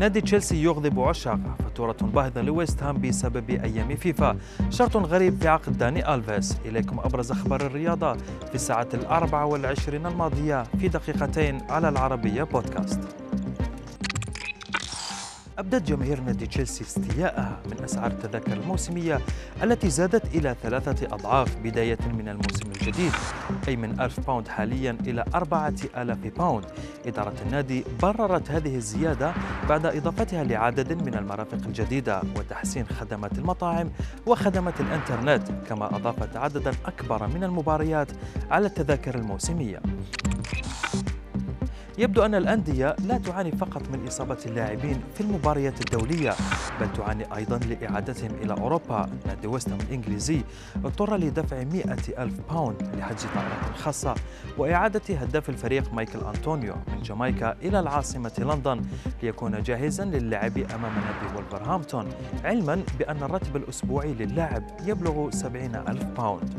نادي تشيلسي يغضب عشاقه فاتورة باهظة لويست هام بسبب أيام فيفا. شرط غريب في عقد داني ألفيس. إليكم أبرز أخبار الرياضة في الساعة الأربع والعشرين الماضية في دقيقتين على العربية بودكاست. أبدت جماهير نادي تشيلسي استياءها من أسعار التذاكر الموسمية التي زادت إلى ثلاثة أضعاف بداية من الموسم الجديد أي من ألف باوند حاليا إلى أربعة ألاف باوند. إدارة النادي بررت هذه الزيادة بعد إضافتها لعدد من المرافق الجديدة وتحسين خدمات المطاعم وخدمات الإنترنت كما أضافت عددا أكبر من المباريات على التذاكر الموسمية. يبدو أن الأندية لا تعاني فقط من إصابة اللاعبين في المباريات الدولية بل تعاني أيضا لإعادتهم إلى أوروبا نادي ويستهم الإنجليزي اضطر لدفع 100 ألف باوند لحجز طائرة خاصة وإعادة هداف الفريق مايكل أنطونيو من جامايكا إلى العاصمة لندن ليكون جاهزا للعب أمام نادي ولفرهامبتون علما بأن الراتب الأسبوعي للاعب يبلغ 70 ألف باوند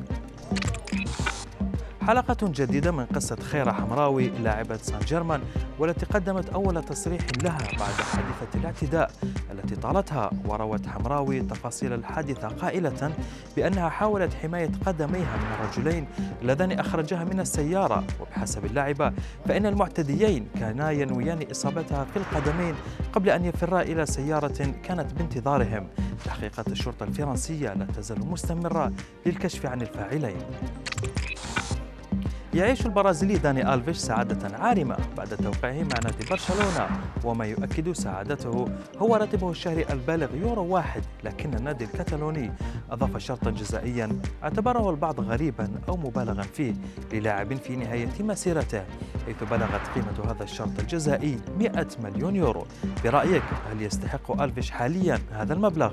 حلقة جديدة من قصة خيرة حمراوي لاعبة سان جيرمان والتي قدمت أول تصريح لها بعد حادثة الاعتداء التي طالتها. وروت حمراوي تفاصيل الحادثة قائلة بأنها حاولت حماية قدميها من الرجلين اللذان أخرجها من السيارة. وبحسب اللاعبة فإن المعتديين كانا ينويان إصابتها في القدمين قبل أن يفرا إلى سيارة كانت بانتظارهم. تحقيقات الشرطة الفرنسية لا تزال مستمرة للكشف عن الفاعلين. يعيش البرازيلي داني ألفيش سعادة عارمة بعد توقيعه مع نادي برشلونة وما يؤكد سعادته هو راتبه الشهري البالغ يورو واحد لكن النادي الكتالوني أضاف شرطا جزائيا اعتبره البعض غريبا أو مبالغا فيه للاعب في نهاية مسيرته حيث بلغت قيمة هذا الشرط الجزائي 100 مليون يورو برأيك هل يستحق ألفيش حاليا هذا المبلغ؟